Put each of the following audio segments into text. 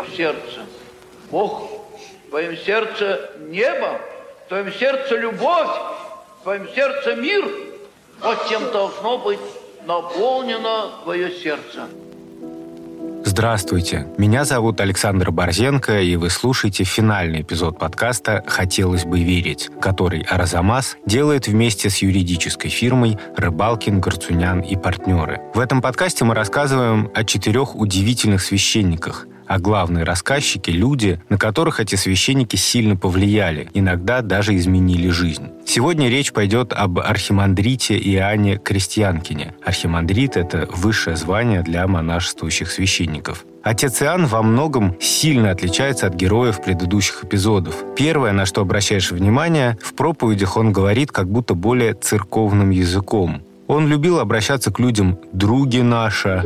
твоем сердце Бог, в твоем сердце небо, в твоем сердце любовь, в твоем сердце мир. Вот чем должно быть наполнено твое сердце. Здравствуйте, меня зовут Александр Борзенко, и вы слушаете финальный эпизод подкаста «Хотелось бы верить», который Аразамас делает вместе с юридической фирмой Рыбалкин, Горцунян и партнеры. В этом подкасте мы рассказываем о четырех удивительных священниках, а главные рассказчики – люди, на которых эти священники сильно повлияли, иногда даже изменили жизнь. Сегодня речь пойдет об архимандрите Иоанне Крестьянкине. Архимандрит – это высшее звание для монашествующих священников. Отец Иоанн во многом сильно отличается от героев предыдущих эпизодов. Первое, на что обращаешь внимание, в проповедях он говорит как будто более церковным языком. Он любил обращаться к людям «други наша»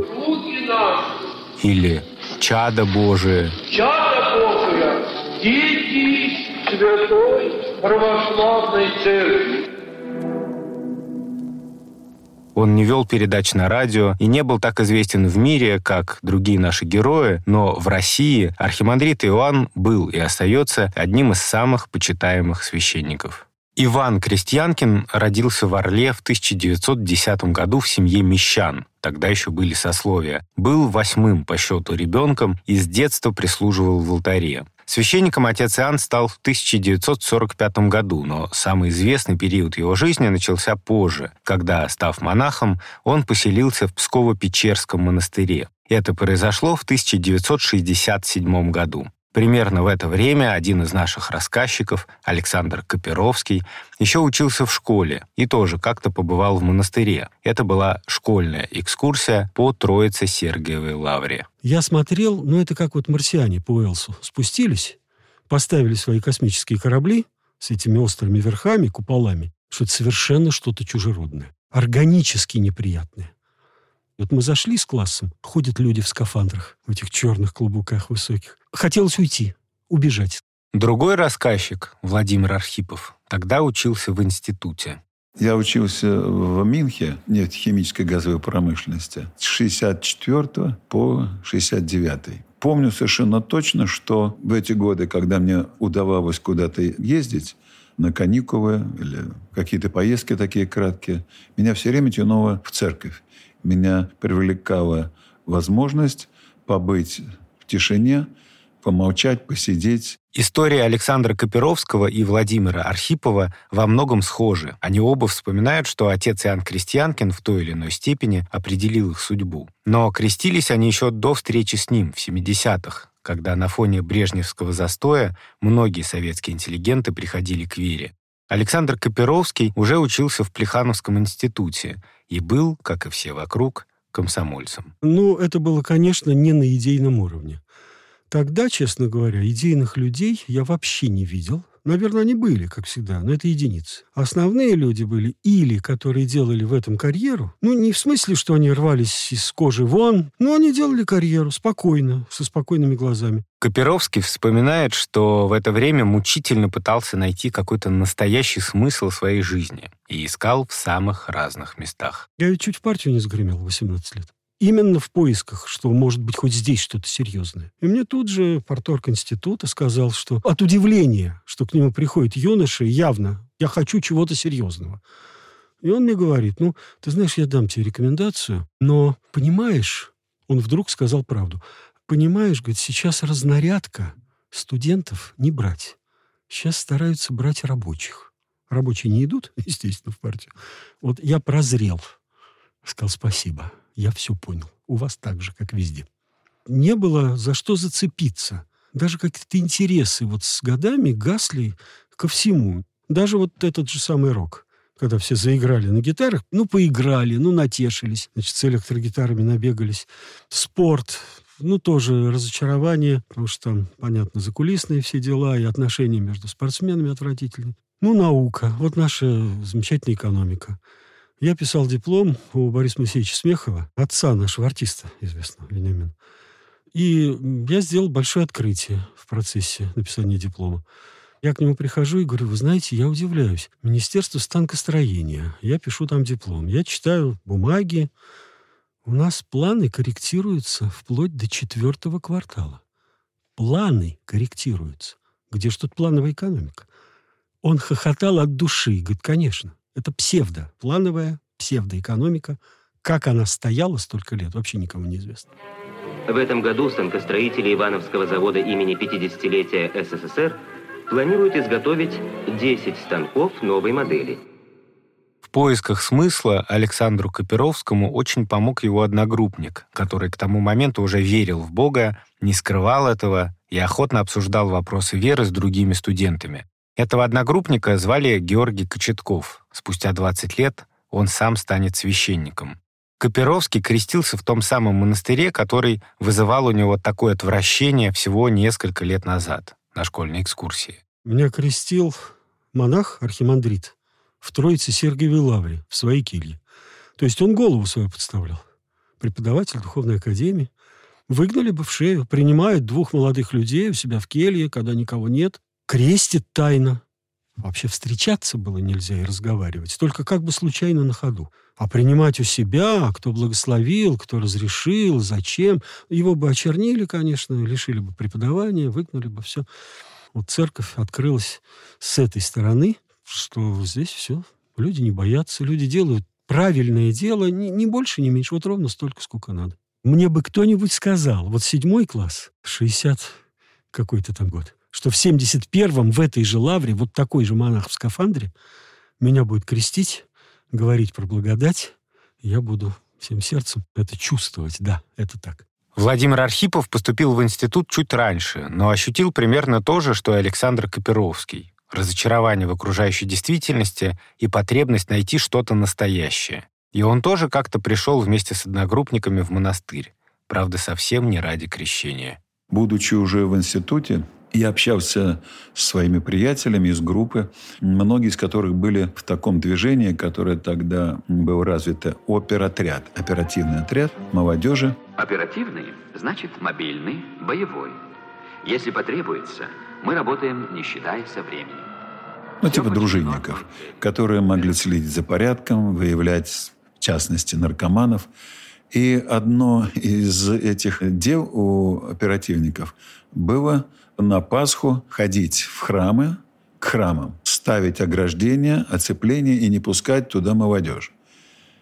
или чада Божие. Чада Божия, дети Святой Православной Церкви. Он не вел передач на радио и не был так известен в мире, как другие наши герои, но в России архимандрит Иоанн был и остается одним из самых почитаемых священников. Иван Крестьянкин родился в Орле в 1910 году в семье мещан. Тогда еще были сословия. Был восьмым по счету ребенком и с детства прислуживал в алтаре. Священником отец Иоанн стал в 1945 году, но самый известный период его жизни начался позже, когда, став монахом, он поселился в Псково-Печерском монастыре. Это произошло в 1967 году. Примерно в это время один из наших рассказчиков, Александр Копировский, еще учился в школе и тоже как-то побывал в монастыре. Это была школьная экскурсия по Троице-Сергиевой лавре. Я смотрел, ну это как вот марсиане по Уэлсу. Спустились, поставили свои космические корабли с этими острыми верхами, куполами, что это совершенно что-то чужеродное, органически неприятное. Вот мы зашли с классом, ходят люди в скафандрах, в этих черных клубуках высоких. Хотелось уйти, убежать. Другой рассказчик, Владимир Архипов, тогда учился в институте. Я учился в Минхе, нефтехимической газовой промышленности, с 64 по 69. Помню совершенно точно, что в эти годы, когда мне удавалось куда-то ездить, на каникулы или какие-то поездки такие краткие, меня все время тянуло в церковь меня привлекала возможность побыть в тишине, помолчать, посидеть. История Александра Копировского и Владимира Архипова во многом схожи. Они оба вспоминают, что отец Иоанн Крестьянкин в той или иной степени определил их судьбу. Но крестились они еще до встречи с ним в 70-х, когда на фоне брежневского застоя многие советские интеллигенты приходили к вере. Александр Копировский уже учился в Плехановском институте и был, как и все вокруг, комсомольцем. Ну, это было, конечно, не на идейном уровне. Тогда, честно говоря, идейных людей я вообще не видел. Наверное, они были, как всегда, но это единицы. Основные люди были или, которые делали в этом карьеру, ну, не в смысле, что они рвались из кожи вон, но они делали карьеру спокойно, со спокойными глазами. Копировский вспоминает, что в это время мучительно пытался найти какой-то настоящий смысл своей жизни и искал в самых разных местах. Я ведь чуть в партию не загремел в 18 лет именно в поисках, что может быть хоть здесь что-то серьезное. И мне тут же порторг института сказал, что от удивления, что к нему приходит юноша, явно, я хочу чего-то серьезного. И он мне говорит, ну, ты знаешь, я дам тебе рекомендацию, но, понимаешь, он вдруг сказал правду, понимаешь, говорит, сейчас разнарядка студентов не брать. Сейчас стараются брать рабочих. Рабочие не идут, естественно, в партию. Вот я прозрел. Сказал спасибо я все понял. У вас так же, как везде. Не было за что зацепиться. Даже какие-то интересы вот с годами гасли ко всему. Даже вот этот же самый рок когда все заиграли на гитарах, ну, поиграли, ну, натешились, значит, с электрогитарами набегались. Спорт, ну, тоже разочарование, потому что там, понятно, закулисные все дела и отношения между спортсменами отвратительные. Ну, наука, вот наша замечательная экономика. Я писал диплом у Бориса Моисеевича Смехова, отца нашего артиста известного, Вениамина. И я сделал большое открытие в процессе написания диплома. Я к нему прихожу и говорю, вы знаете, я удивляюсь. Министерство станкостроения. Я пишу там диплом. Я читаю бумаги. У нас планы корректируются вплоть до четвертого квартала. планы корректируются. Где же тут плановая экономика? Он хохотал от души. Говорит, конечно, это псевдо, плановая псевдоэкономика. Как она стояла столько лет, вообще никому не известно. В этом году станкостроители Ивановского завода имени 50-летия СССР планируют изготовить 10 станков новой модели. В поисках смысла Александру Копировскому очень помог его одногруппник, который к тому моменту уже верил в Бога, не скрывал этого и охотно обсуждал вопросы веры с другими студентами. Этого одногруппника звали Георгий Кочетков. Спустя 20 лет он сам станет священником. Копировский крестился в том самом монастыре, который вызывал у него такое отвращение всего несколько лет назад на школьной экскурсии. Меня крестил монах, архимандрит, в Троице Сергиевой Лавре, в своей келье. То есть он голову свою подставлял. Преподаватель духовной академии. Выгнали бы в шею. Принимают двух молодых людей у себя в келье, когда никого нет. Крестит тайно. Вообще встречаться было нельзя и разговаривать. Только как бы случайно на ходу. А принимать у себя, кто благословил, кто разрешил, зачем. Его бы очернили, конечно, лишили бы преподавания, выгнали бы все. Вот церковь открылась с этой стороны, что здесь все. Люди не боятся, люди делают правильное дело, не, не больше, не меньше, вот ровно столько, сколько надо. Мне бы кто-нибудь сказал, вот седьмой класс, 60 какой-то там год, что в 71-м в этой же лавре вот такой же монах в скафандре меня будет крестить, говорить про благодать, я буду всем сердцем это чувствовать. Да, это так. Владимир Архипов поступил в институт чуть раньше, но ощутил примерно то же, что и Александр Копировский. Разочарование в окружающей действительности и потребность найти что-то настоящее. И он тоже как-то пришел вместе с одногруппниками в монастырь. Правда, совсем не ради крещения. Будучи уже в институте, я общался с своими приятелями из группы, многие из которых были в таком движении, которое тогда было развито оперотряд, оперативный отряд молодежи. Оперативный значит мобильный, боевой. Если потребуется, мы работаем, не считая со временем. Ну, типа дружинников, которые могли следить за порядком, выявлять, в частности, наркоманов. И одно из этих дел у оперативников было на Пасху ходить в храмы, к храмам, ставить ограждения, оцепления и не пускать туда молодежь.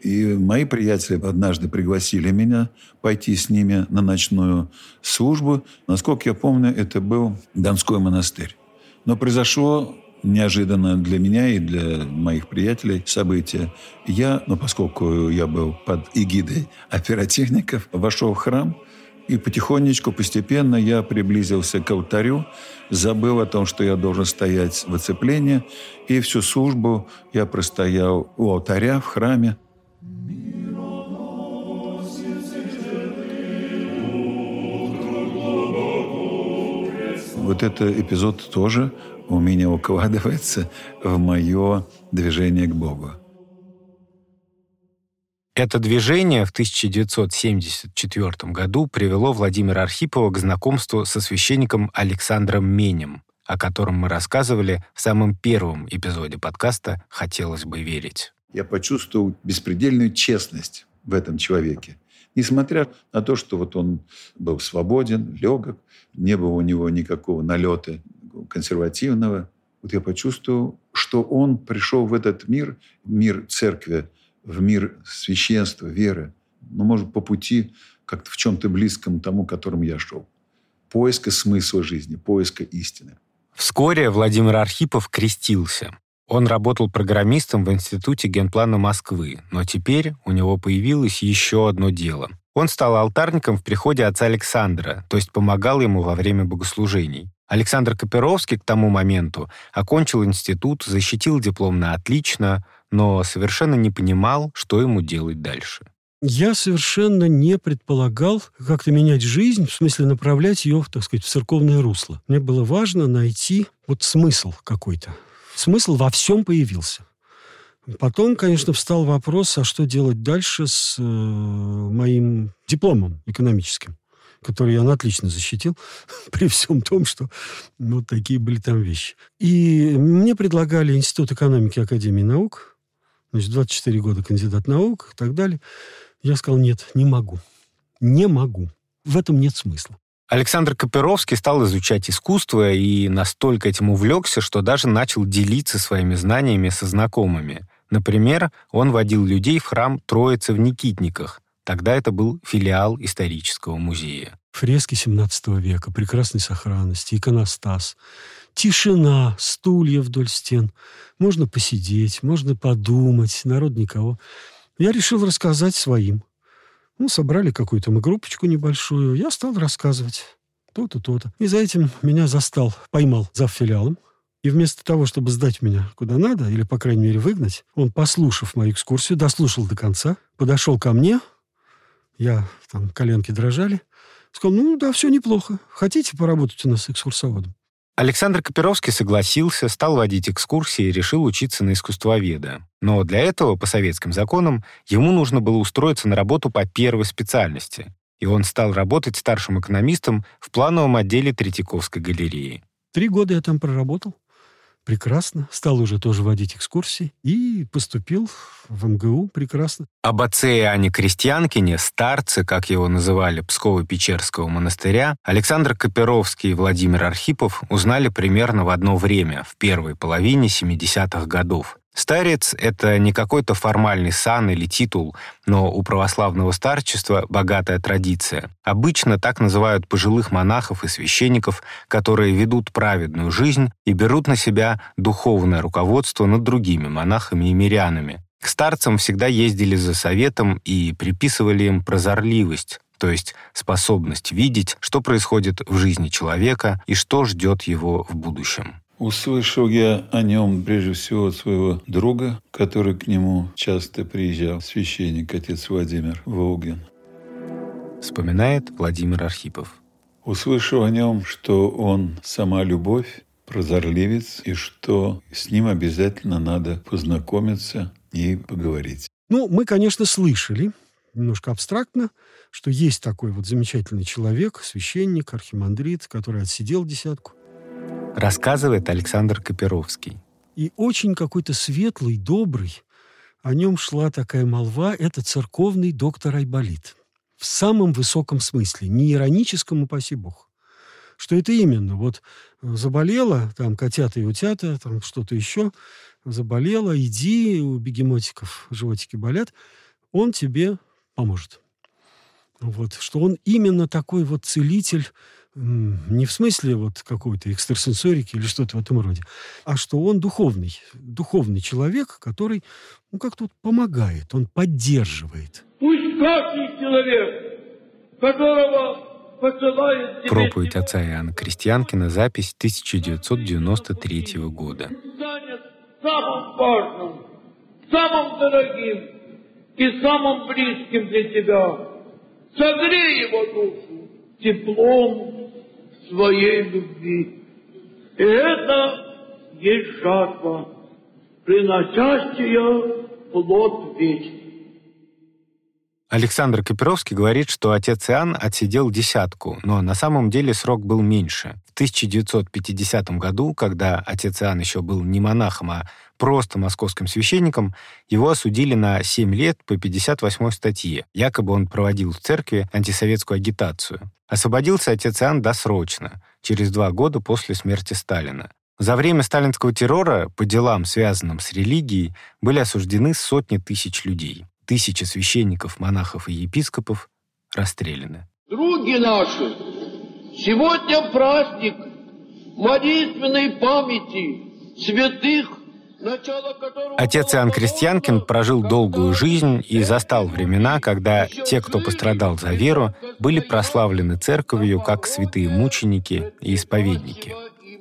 И мои приятели однажды пригласили меня пойти с ними на ночную службу. Насколько я помню, это был Донской монастырь. Но произошло неожиданно для меня и для моих приятелей событие. Я, ну, поскольку я был под эгидой оперативников, вошел в храм – и потихонечку, постепенно я приблизился к алтарю, забыл о том, что я должен стоять в оцеплении, и всю службу я простоял у алтаря в храме. Вот этот эпизод тоже у меня укладывается в мое движение к Богу. Это движение в 1974 году привело Владимира Архипова к знакомству со священником Александром Менем, о котором мы рассказывали в самом первом эпизоде подкаста «Хотелось бы верить». Я почувствовал беспредельную честность в этом человеке. Несмотря на то, что вот он был свободен, легок, не было у него никакого налета консервативного, вот я почувствовал, что он пришел в этот мир, мир церкви, в мир священства, веры, но, может, по пути как-то в чем-то близком тому, которым я шел. Поиска смысла жизни, поиска истины. Вскоре Владимир Архипов крестился. Он работал программистом в Институте генплана Москвы, но теперь у него появилось еще одно дело. Он стал алтарником в приходе отца Александра, то есть помогал ему во время богослужений. Александр Копировский к тому моменту окончил институт, защитил диплом на отлично, но совершенно не понимал, что ему делать дальше. Я совершенно не предполагал как-то менять жизнь, в смысле направлять ее, так сказать, в церковное русло. Мне было важно найти вот смысл какой-то. Смысл во всем появился. Потом, конечно, встал вопрос, а что делать дальше с э, моим дипломом экономическим, который я отлично защитил, при всем том, что вот такие были там вещи. И мне предлагали Институт экономики Академии наук, значит, 24 года кандидат наук и так далее. Я сказал, нет, не могу. Не могу. В этом нет смысла. Александр Копировский стал изучать искусство и настолько этим увлекся, что даже начал делиться своими знаниями со знакомыми. Например, он водил людей в храм Троицы в Никитниках. Тогда это был филиал исторического музея. Фрески 17 века, прекрасной сохранности, иконостас. Тишина, стулья вдоль стен. Можно посидеть, можно подумать, народ никого. Я решил рассказать своим. Ну, собрали какую-то мы группочку небольшую. Я стал рассказывать то-то, то-то. И за этим меня застал, поймал за филиалом. И вместо того, чтобы сдать меня куда надо, или, по крайней мере, выгнать, он, послушав мою экскурсию, дослушал до конца, подошел ко мне, я, там, коленки дрожали, сказал, ну, да, все неплохо. Хотите поработать у нас экскурсоводом? Александр Копировский согласился, стал водить экскурсии и решил учиться на искусствоведа. Но для этого, по советским законам, ему нужно было устроиться на работу по первой специальности. И он стал работать старшим экономистом в плановом отделе Третьяковской галереи. Три года я там проработал прекрасно. Стал уже тоже водить экскурсии и поступил в МГУ прекрасно. Об отце Иоанне Крестьянкине, старце, как его называли, Псково-Печерского монастыря, Александр Копировский и Владимир Архипов узнали примерно в одно время, в первой половине 70-х годов. Старец — это не какой-то формальный сан или титул, но у православного старчества богатая традиция. Обычно так называют пожилых монахов и священников, которые ведут праведную жизнь и берут на себя духовное руководство над другими монахами и мирянами. К старцам всегда ездили за советом и приписывали им прозорливость, то есть способность видеть, что происходит в жизни человека и что ждет его в будущем. Услышал я о нем прежде всего от своего друга, который к нему часто приезжал, священник, отец Владимир Волгин. Вспоминает Владимир Архипов. Услышал о нем, что он сама любовь, прозорливец, и что с ним обязательно надо познакомиться и поговорить. Ну, мы, конечно, слышали, немножко абстрактно, что есть такой вот замечательный человек, священник, архимандрит, который отсидел десятку, рассказывает Александр Копировский. И очень какой-то светлый, добрый, о нем шла такая молва, это церковный доктор Айболит. В самом высоком смысле, не ироническом, упаси бог. Что это именно? Вот заболела, там котята и утята, там что-то еще, заболела, иди, у бегемотиков животики болят, он тебе поможет. Вот, что он именно такой вот целитель, не в смысле вот какой-то экстрасенсорики или что-то в этом роде, а что он духовный, духовный человек, который, ну, как-то вот помогает, он поддерживает. Пусть каждый человек, которого посылает Проповедь отца Иоанна Крестьянкина, запись 1993 года. Самым важным, самым дорогим и самым близким для тебя. Согрей его душу теплом своей любви. И это есть жатва, приносящая плод вечный. Александр Копировский говорит, что отец Иоанн отсидел десятку, но на самом деле срок был меньше. В 1950 году, когда отец Иоанн еще был не монахом, а просто московским священником, его осудили на 7 лет по 58 статье. Якобы он проводил в церкви антисоветскую агитацию. Освободился отец Иоанн досрочно, через два года после смерти Сталина. За время сталинского террора по делам, связанным с религией, были осуждены сотни тысяч людей тысячи священников, монахов и епископов расстреляны. Други наши, сегодня праздник молитвенной памяти святых, Отец Иоанн Крестьянкин прожил долгую жизнь и застал времена, когда те, кто пострадал за веру, были прославлены церковью как святые мученики и исповедники.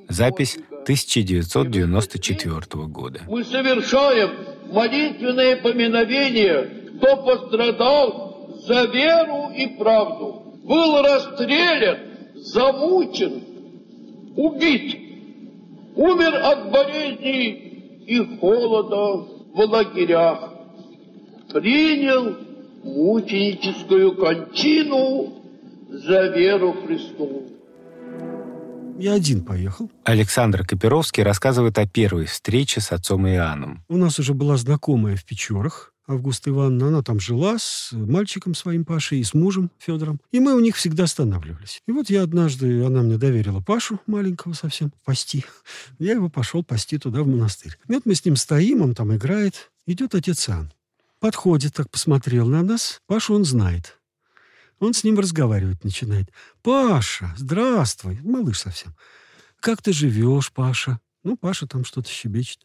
Запись 1994 года. Мы совершаем молитвенное поминовение кто пострадал за веру и правду, был расстрелян, замучен, убит, умер от болезней и холода в лагерях, принял мученическую кончину за веру Христову. Я один поехал. Александр Копировский рассказывает о первой встрече с отцом Иоанном. У нас уже была знакомая в Печорах, Августа Ивановна, она там жила с мальчиком своим Пашей и с мужем Федором. И мы у них всегда останавливались. И вот я однажды, она мне доверила Пашу маленького совсем пасти. Я его пошел пасти туда, в монастырь. И вот мы с ним стоим, он там играет. Идет отец Ан. Подходит, так посмотрел на нас. Пашу он знает. Он с ним разговаривать начинает. «Паша, здравствуй!» Малыш совсем. «Как ты живешь, Паша?» Ну, Паша там что-то щебечет.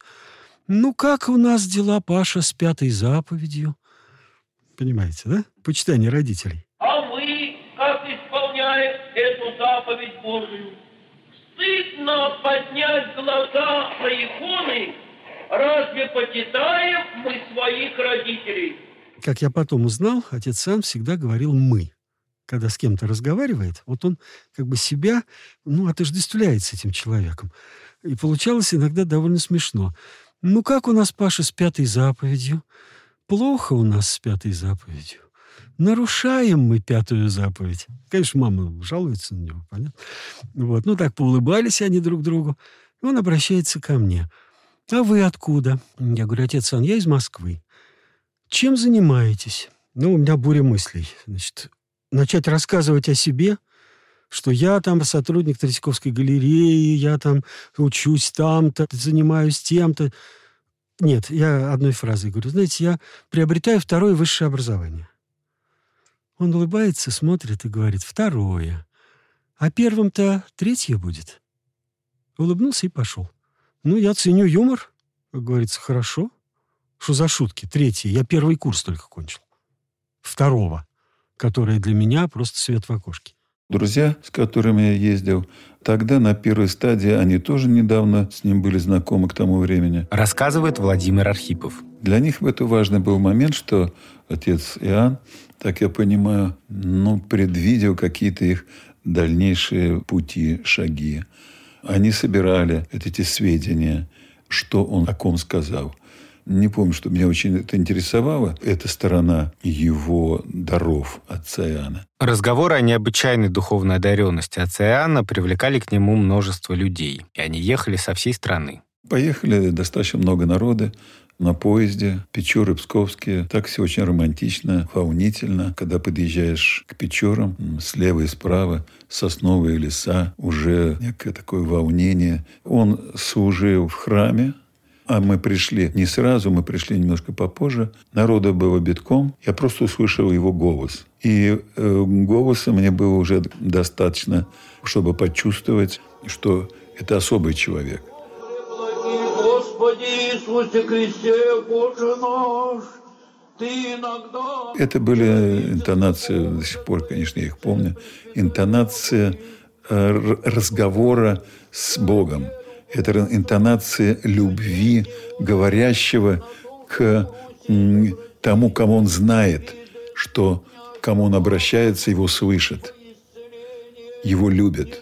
Ну, как у нас дела, Паша, с пятой заповедью? Понимаете, да? Почитание родителей. А мы, как исполняем эту заповедь Божию, стыдно поднять глаза на иконы, разве почитаем мы своих родителей? Как я потом узнал, отец сам всегда говорил «мы». Когда с кем-то разговаривает, вот он как бы себя, ну, отождествляет с этим человеком. И получалось иногда довольно смешно. Ну как у нас, Паша, с пятой заповедью? Плохо у нас с пятой заповедью. Нарушаем мы пятую заповедь. Конечно, мама жалуется на него, понятно? Вот. Ну так поулыбались они друг другу. И он обращается ко мне. А вы откуда? Я говорю, отец Сан, я из Москвы. Чем занимаетесь? Ну, у меня буря мыслей. Значит, начать рассказывать о себе, что я там сотрудник Третьяковской галереи, я там учусь там-то, занимаюсь тем-то. Нет, я одной фразой говорю. Знаете, я приобретаю второе высшее образование. Он улыбается, смотрит и говорит, второе. А первым-то третье будет. Улыбнулся и пошел. Ну, я ценю юмор. Как говорится, хорошо. Что за шутки? Третье. Я первый курс только кончил. Второго. Которое для меня просто свет в окошке. Друзья, с которыми я ездил, тогда на первой стадии они тоже недавно с ним были знакомы к тому времени. Рассказывает Владимир Архипов. Для них это важный был момент, что отец Иоанн, так я понимаю, ну, предвидел какие-то их дальнейшие пути, шаги. Они собирали эти сведения, что он о ком сказал – не помню, что меня очень это интересовало. Эта сторона его даров отца Иоанна. Разговоры о необычайной духовной одаренности отца Иоанна привлекали к нему множество людей, и они ехали со всей страны. Поехали достаточно много народа на поезде, Печоры Псковские. Так все очень романтично, волнительно. Когда подъезжаешь к Печорам, слева и справа сосновые леса, уже некое такое волнение. Он служил в храме, а мы пришли не сразу, мы пришли немножко попозже. Народа было битком. Я просто услышал его голос. И э, голоса мне было уже достаточно, чтобы почувствовать, что это особый человек. Господи Иисусе Христе, Боже наш, ты иногда... Это были интонации, до сих пор, конечно, я их помню, интонация э, разговора с Богом – это интонация любви говорящего к тому, кому он знает, что кому он обращается, его слышат, его любят.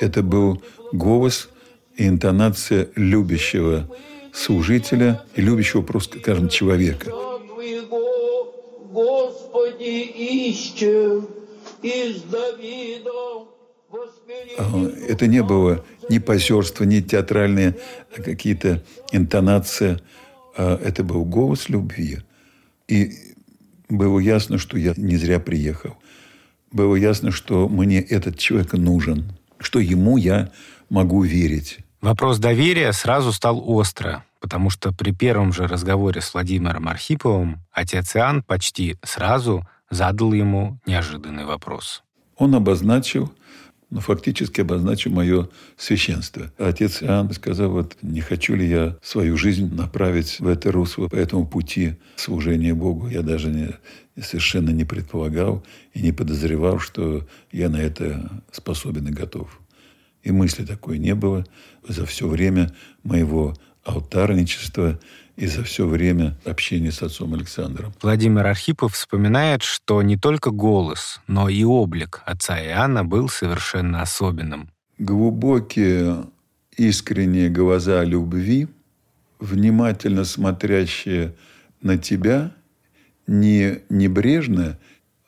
Это был голос и интонация любящего служителя и любящего просто, скажем, человека. Господи, ищем из Давида это не было ни позерство, ни театральные какие-то интонации. А это был голос любви. И было ясно, что я не зря приехал. Было ясно, что мне этот человек нужен, что ему я могу верить. Вопрос доверия сразу стал остро, потому что при первом же разговоре с Владимиром Архиповым отец Иоанн почти сразу задал ему неожиданный вопрос. Он обозначил но фактически обозначу мое священство. Отец Иоанн сказал, вот не хочу ли я свою жизнь направить в это русло, по этому пути служения Богу. Я даже не, совершенно не предполагал и не подозревал, что я на это способен и готов. И мысли такой не было за все время моего алтарничества и за все время общения с отцом Александром. Владимир Архипов вспоминает, что не только голос, но и облик отца Иоанна был совершенно особенным. Глубокие, искренние глаза любви, внимательно смотрящие на тебя, не небрежно,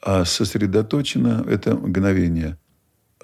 а сосредоточено это мгновение.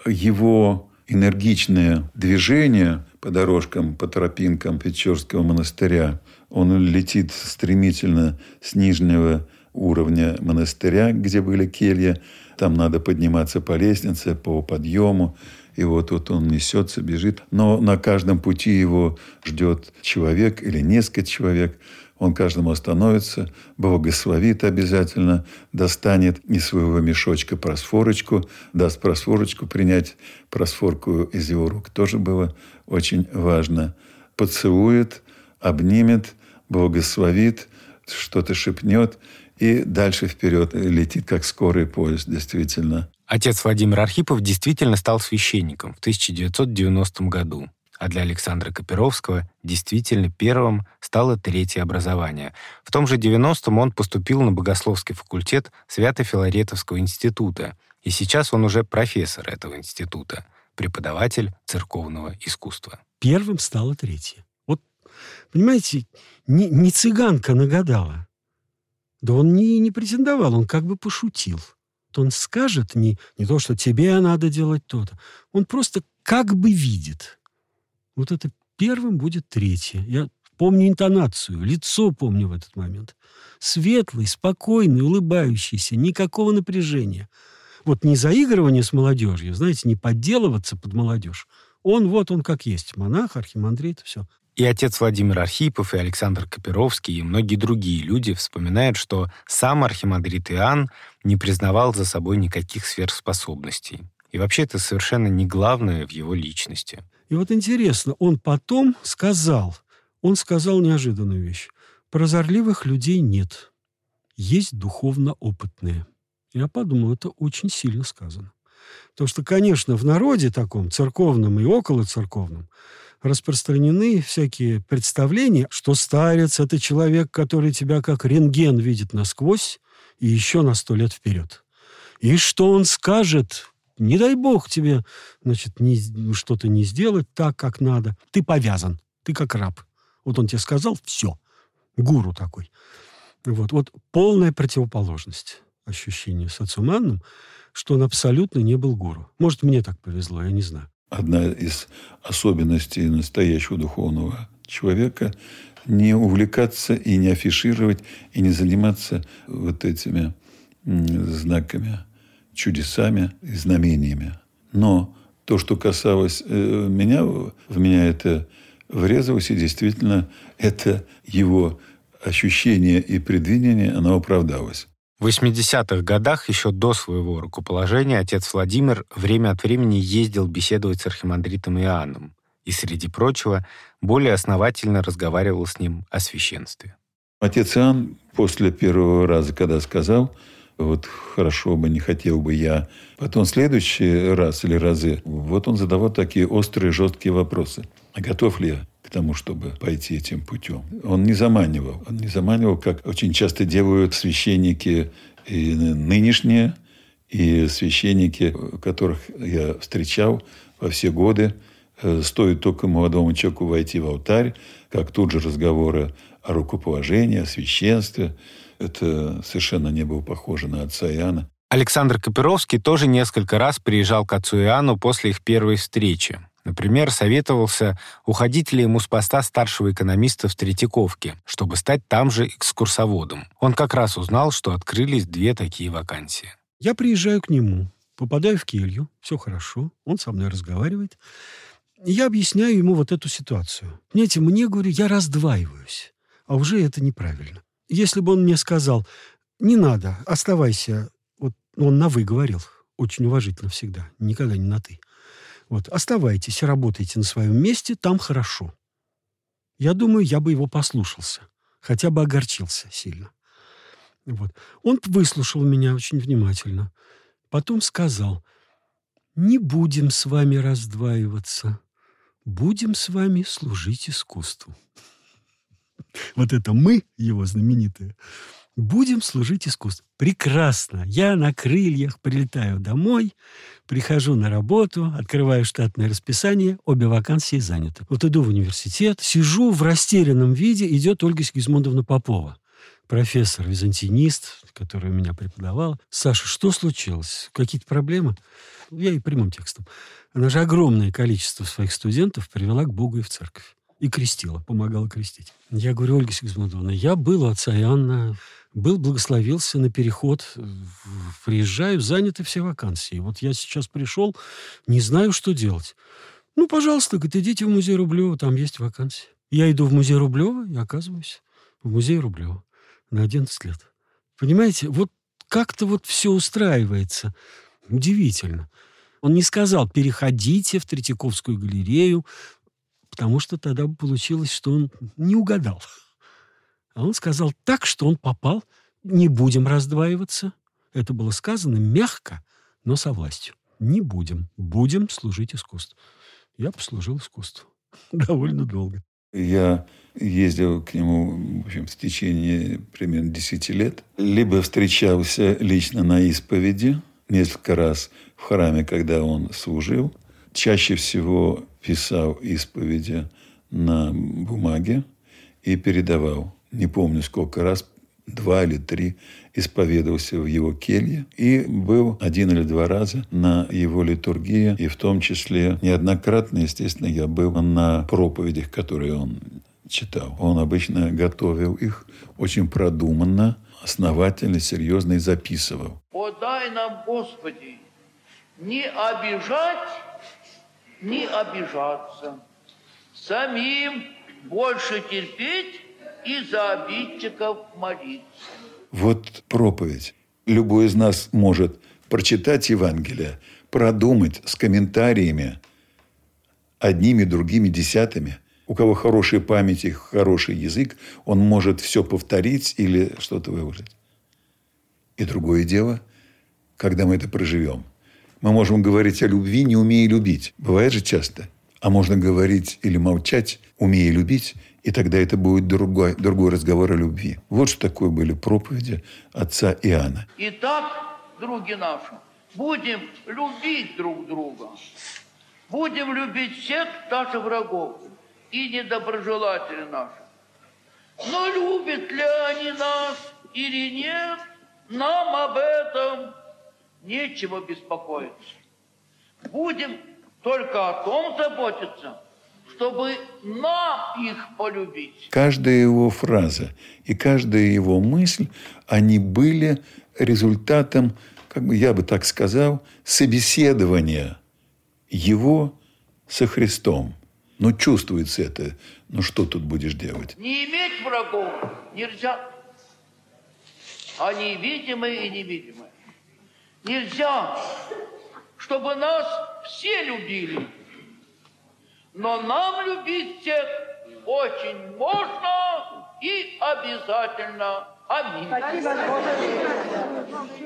Его энергичное движение по дорожкам, по тропинкам Печорского монастыря Он летит стремительно с нижнего уровня монастыря, где были келья. Там надо подниматься по лестнице, по подъему. И вот, вот он несется, бежит. Но на каждом пути его ждет человек или несколько человек. Он каждому остановится, благословит обязательно, достанет из своего мешочка просфорочку, даст просфорочку, принять просфорку из его рук тоже было очень важно. Поцелует, обнимет, благословит, что-то шепнет и дальше вперед летит, как скорый поезд, действительно. Отец Владимир Архипов действительно стал священником в 1990 году, а для Александра Копировского действительно первым стало третье образование. В том же 90-м он поступил на богословский факультет Свято-Филаретовского института, и сейчас он уже профессор этого института, преподаватель церковного искусства. Первым стало третье. Понимаете, не, не цыганка нагадала, да он не, не претендовал, он как бы пошутил. То он скажет не, не то, что тебе надо делать то-то. Он просто как бы видит. Вот это первым будет третье. Я помню интонацию, лицо помню в этот момент. Светлый, спокойный, улыбающийся, никакого напряжения. Вот не заигрывание с молодежью, знаете, не подделываться под молодежь. Он вот он как есть, монах, архимандрит, все. И отец Владимир Архипов, и Александр Копировский, и многие другие люди вспоминают, что сам архимандрит Иоанн не признавал за собой никаких сверхспособностей. И вообще это совершенно не главное в его личности. И вот интересно, он потом сказал, он сказал неожиданную вещь. Прозорливых людей нет. Есть духовно опытные. Я подумал, это очень сильно сказано. Потому что, конечно, в народе таком, церковном и около церковном, распространены всякие представления, что старец – это человек, который тебя как рентген видит насквозь и еще на сто лет вперед. И что он скажет, не дай бог тебе, значит, не, что-то не сделать так, как надо. Ты повязан, ты как раб. Вот он тебе сказал, все. Гуру такой. Вот, вот полная противоположность ощущению с отцом Анном, что он абсолютно не был гуру. Может, мне так повезло, я не знаю одна из особенностей настоящего духовного человека – не увлекаться и не афишировать, и не заниматься вот этими знаками, чудесами и знамениями. Но то, что касалось э, меня, в меня это врезалось, и действительно это его ощущение и предвидение, оно оправдалось. В 80-х годах, еще до своего рукоположения, отец Владимир время от времени ездил беседовать с архимандритом Иоанном и, среди прочего, более основательно разговаривал с ним о священстве. Отец Иоанн после первого раза, когда сказал, вот хорошо бы, не хотел бы я. Потом следующий раз или разы, вот он задавал такие острые, жесткие вопросы. А готов ли я тому, чтобы пойти этим путем? Он не заманивал. Он не заманивал, как очень часто делают священники и нынешние, и священники, которых я встречал во все годы. Э, стоит только молодому человеку войти в алтарь, как тут же разговоры о рукоположении, о священстве. Это совершенно не было похоже на отца Иоанна. Александр Копировский тоже несколько раз приезжал к отцу Иоанну после их первой встречи. Например, советовался, уходить ли ему с поста старшего экономиста в Третьяковке, чтобы стать там же экскурсоводом. Он как раз узнал, что открылись две такие вакансии. Я приезжаю к нему, попадаю в келью, все хорошо, он со мной разговаривает. Я объясняю ему вот эту ситуацию. Знаете, мне, говорю, я раздваиваюсь, а уже это неправильно. Если бы он мне сказал, не надо, оставайся, вот он на «вы» говорил, очень уважительно всегда, никогда не на «ты». Вот, оставайтесь, работайте на своем месте, там хорошо. Я думаю, я бы его послушался, хотя бы огорчился сильно. Вот. Он выслушал меня очень внимательно. Потом сказал, не будем с вами раздваиваться, будем с вами служить искусству. Вот это мы, его знаменитое, Будем служить искусству. Прекрасно. Я на крыльях прилетаю домой, прихожу на работу, открываю штатное расписание, обе вакансии заняты. Вот иду в университет, сижу в растерянном виде, идет Ольга Сигизмундовна Попова, профессор, византинист, который у меня преподавал. Саша, что случилось? Какие-то проблемы? Я и прямым текстом. Она же огромное количество своих студентов привела к Богу и в церковь. И крестила, помогала крестить. Я говорю, Ольга Сигизмундовна, я был у отца Иоанна, был, благословился на переход, приезжаю, заняты все вакансии. Вот я сейчас пришел, не знаю, что делать. Ну, пожалуйста, говорит, идите в музей Рублева, там есть вакансии. Я иду в музей Рублева и оказываюсь в музее Рублева на 11 лет. Понимаете, вот как-то вот все устраивается. Удивительно. Он не сказал, переходите в Третьяковскую галерею, потому что тогда получилось, что он не угадал. А он сказал так, что он попал, не будем раздваиваться. Это было сказано мягко, но со властью. Не будем. Будем служить искусству. Я послужил искусству. Довольно долго. Я ездил к нему в, общем, в течение примерно 10 лет. Либо встречался лично на исповеди несколько раз в храме, когда он служил. Чаще всего писал исповеди на бумаге и передавал. Не помню, сколько раз, два или три, исповедовался в его келье. И был один или два раза на его литургии. И в том числе неоднократно, естественно, я был на проповедях, которые он читал. Он обычно готовил их очень продуманно, основательно, серьезно и записывал. Подай нам, Господи, не обижать не обижаться, самим больше терпеть и за обидчиков молиться. Вот проповедь. Любой из нас может прочитать Евангелие, продумать с комментариями, одними, другими, десятыми. У кого хорошая память и хороший язык, он может все повторить или что-то выложить. И другое дело, когда мы это проживем. Мы можем говорить о любви, не умея любить. Бывает же часто. А можно говорить или молчать, умея любить, и тогда это будет другой, другой разговор о любви. Вот что такое были проповеди отца Иоанна. Итак, други наши, будем любить друг друга. Будем любить всех даже врагов и недоброжелателей наших. Но любят ли они нас или нет, нам об этом нечего беспокоиться. Будем только о том заботиться, чтобы нам их полюбить. Каждая его фраза и каждая его мысль, они были результатом, как бы я бы так сказал, собеседования его со Христом. Но чувствуется это. Ну что тут будешь делать? Не иметь врагов нельзя. Они видимые и невидимые. Нельзя, чтобы нас все любили. Но нам любить всех очень можно и обязательно. Аминь.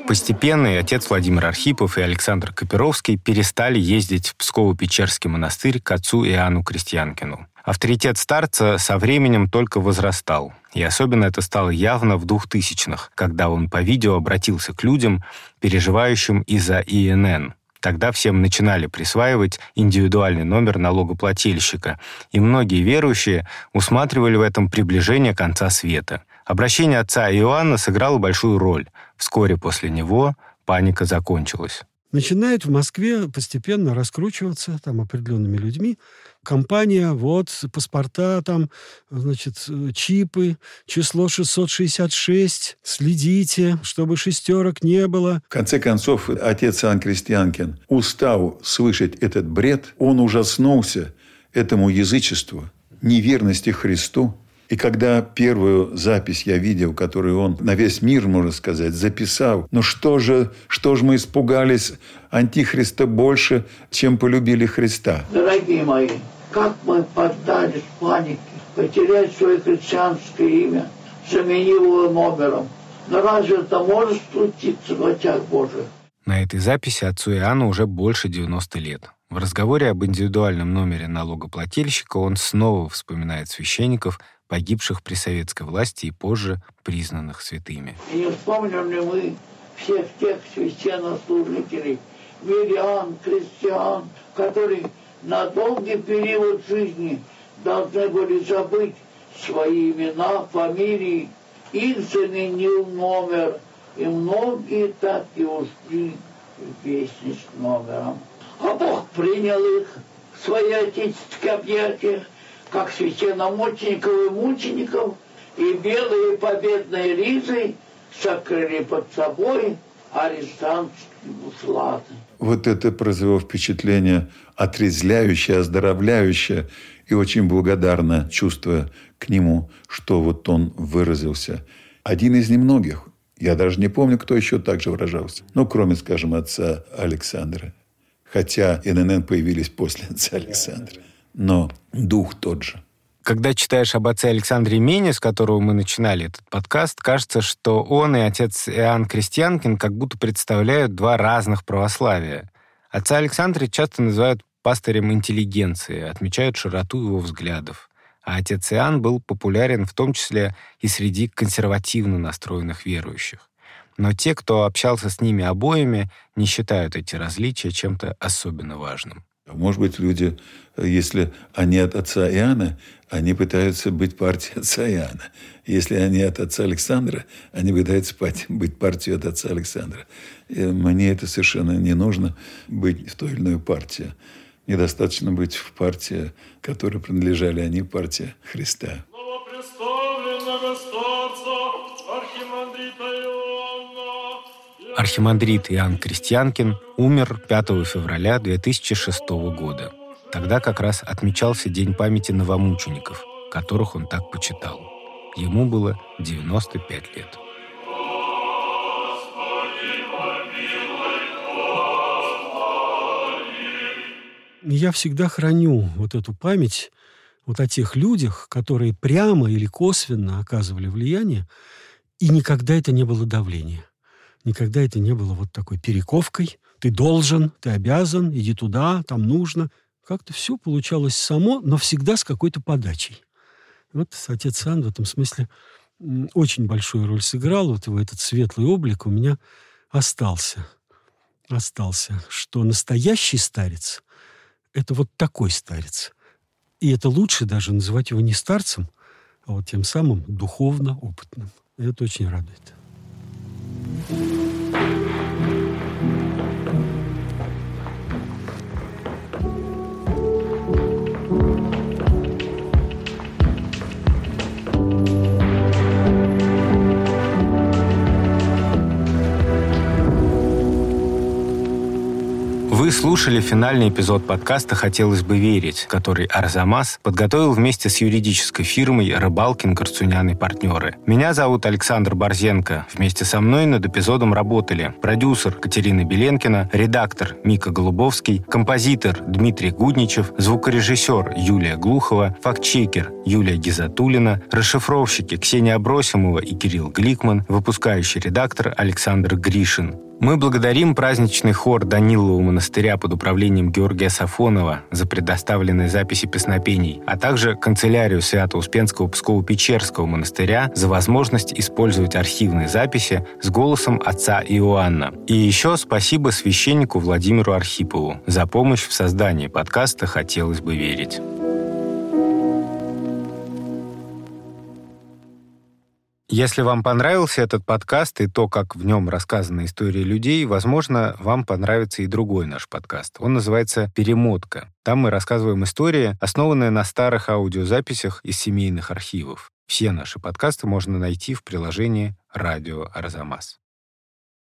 Постепенно и отец Владимир Архипов, и Александр Копировский перестали ездить в Псково-Печерский монастырь к отцу Иоанну Крестьянкину. Авторитет старца со временем только возрастал. И особенно это стало явно в 2000-х, когда он по видео обратился к людям, переживающим из-за ИНН. Тогда всем начинали присваивать индивидуальный номер налогоплательщика, и многие верующие усматривали в этом приближение конца света. Обращение отца Иоанна сыграло большую роль. Вскоре после него паника закончилась начинает в Москве постепенно раскручиваться там определенными людьми. Компания, вот, паспорта там, значит, чипы, число 666, следите, чтобы шестерок не было. В конце концов, отец Иоанн Крестьянкин устал слышать этот бред, он ужаснулся этому язычеству, неверности Христу, и когда первую запись я видел, которую он на весь мир, можно сказать, записал, ну что же, что же мы испугались Антихриста больше, чем полюбили Христа? Дорогие мои, как мы поддались панике, потерять свое христианское имя, заменив его номером. Но разве это может случиться в очах Божьих? На этой записи отцу Иоанну уже больше 90 лет. В разговоре об индивидуальном номере налогоплательщика он снова вспоминает священников, погибших при советской власти и позже признанных святыми. И не вспомним ли мы всех тех священнослужителей, верян, крестьян, которые на долгий период жизни должны были забыть свои имена, фамилии, их заменил номер, и многие так и ушли в вечность номером. А Бог принял их в свои отеческие объятия, как священномучеников и мучеников, и белые победные ризы сокрыли под собой арестантские буслаты. Вот это произвело впечатление отрезляющее, оздоровляющее и очень благодарно чувствуя к нему, что вот он выразился. Один из немногих. Я даже не помню, кто еще так же выражался. Ну, кроме, скажем, отца Александра. Хотя ННН появились после отца Александра. Но дух тот же. Когда читаешь об отце Александре Мене, с которого мы начинали этот подкаст, кажется, что он и отец Иоанн Крестьянкин как будто представляют два разных православия. Отца Александра часто называют пастырем интеллигенции, отмечают широту его взглядов. А отец Иоанн был популярен в том числе и среди консервативно настроенных верующих. Но те, кто общался с ними обоими, не считают эти различия чем-то особенно важным. Может быть, люди, если они от отца Иоанна, они пытаются быть партией отца Иоанна. Если они от отца Александра, они пытаются быть партией от отца Александра. И мне это совершенно не нужно, быть в той или иной партии. Недостаточно быть в партии, которой принадлежали они, партия Христа. Архимандрит Иоанн Крестьянкин умер 5 февраля 2006 года. Тогда как раз отмечался День памяти новомучеников, которых он так почитал. Ему было 95 лет. Я всегда храню вот эту память вот о тех людях, которые прямо или косвенно оказывали влияние, и никогда это не было давление. Никогда это не было вот такой перековкой. Ты должен, ты обязан, иди туда, там нужно. Как-то все получалось само, но всегда с какой-то подачей. Вот отец Ан в этом смысле очень большую роль сыграл. Вот его этот светлый облик у меня остался. Остался. Что настоящий старец – это вот такой старец. И это лучше даже называть его не старцем, а вот тем самым духовно опытным. И это очень радует. Вы слушали финальный эпизод подкаста «Хотелось бы верить», который Арзамас подготовил вместе с юридической фирмой «Рыбалкин, Корцунян и партнеры». Меня зовут Александр Борзенко. Вместе со мной над эпизодом работали продюсер Катерина Беленкина, редактор Мика Голубовский, композитор Дмитрий Гудничев, звукорежиссер Юлия Глухова, фактчекер Юлия Гизатулина, расшифровщики Ксения Абросимова и Кирилл Гликман, выпускающий редактор Александр Гришин. Мы благодарим праздничный хор Данилова монастыря под управлением Георгия Сафонова за предоставленные записи песнопений, а также канцелярию Свято-Успенского Псково-Печерского монастыря за возможность использовать архивные записи с голосом отца Иоанна. И еще спасибо священнику Владимиру Архипову за помощь в создании подкаста «Хотелось бы верить». Если вам понравился этот подкаст и то, как в нем рассказаны истории людей, возможно, вам понравится и другой наш подкаст. Он называется «Перемотка». Там мы рассказываем истории, основанные на старых аудиозаписях из семейных архивов. Все наши подкасты можно найти в приложении «Радио Арзамас».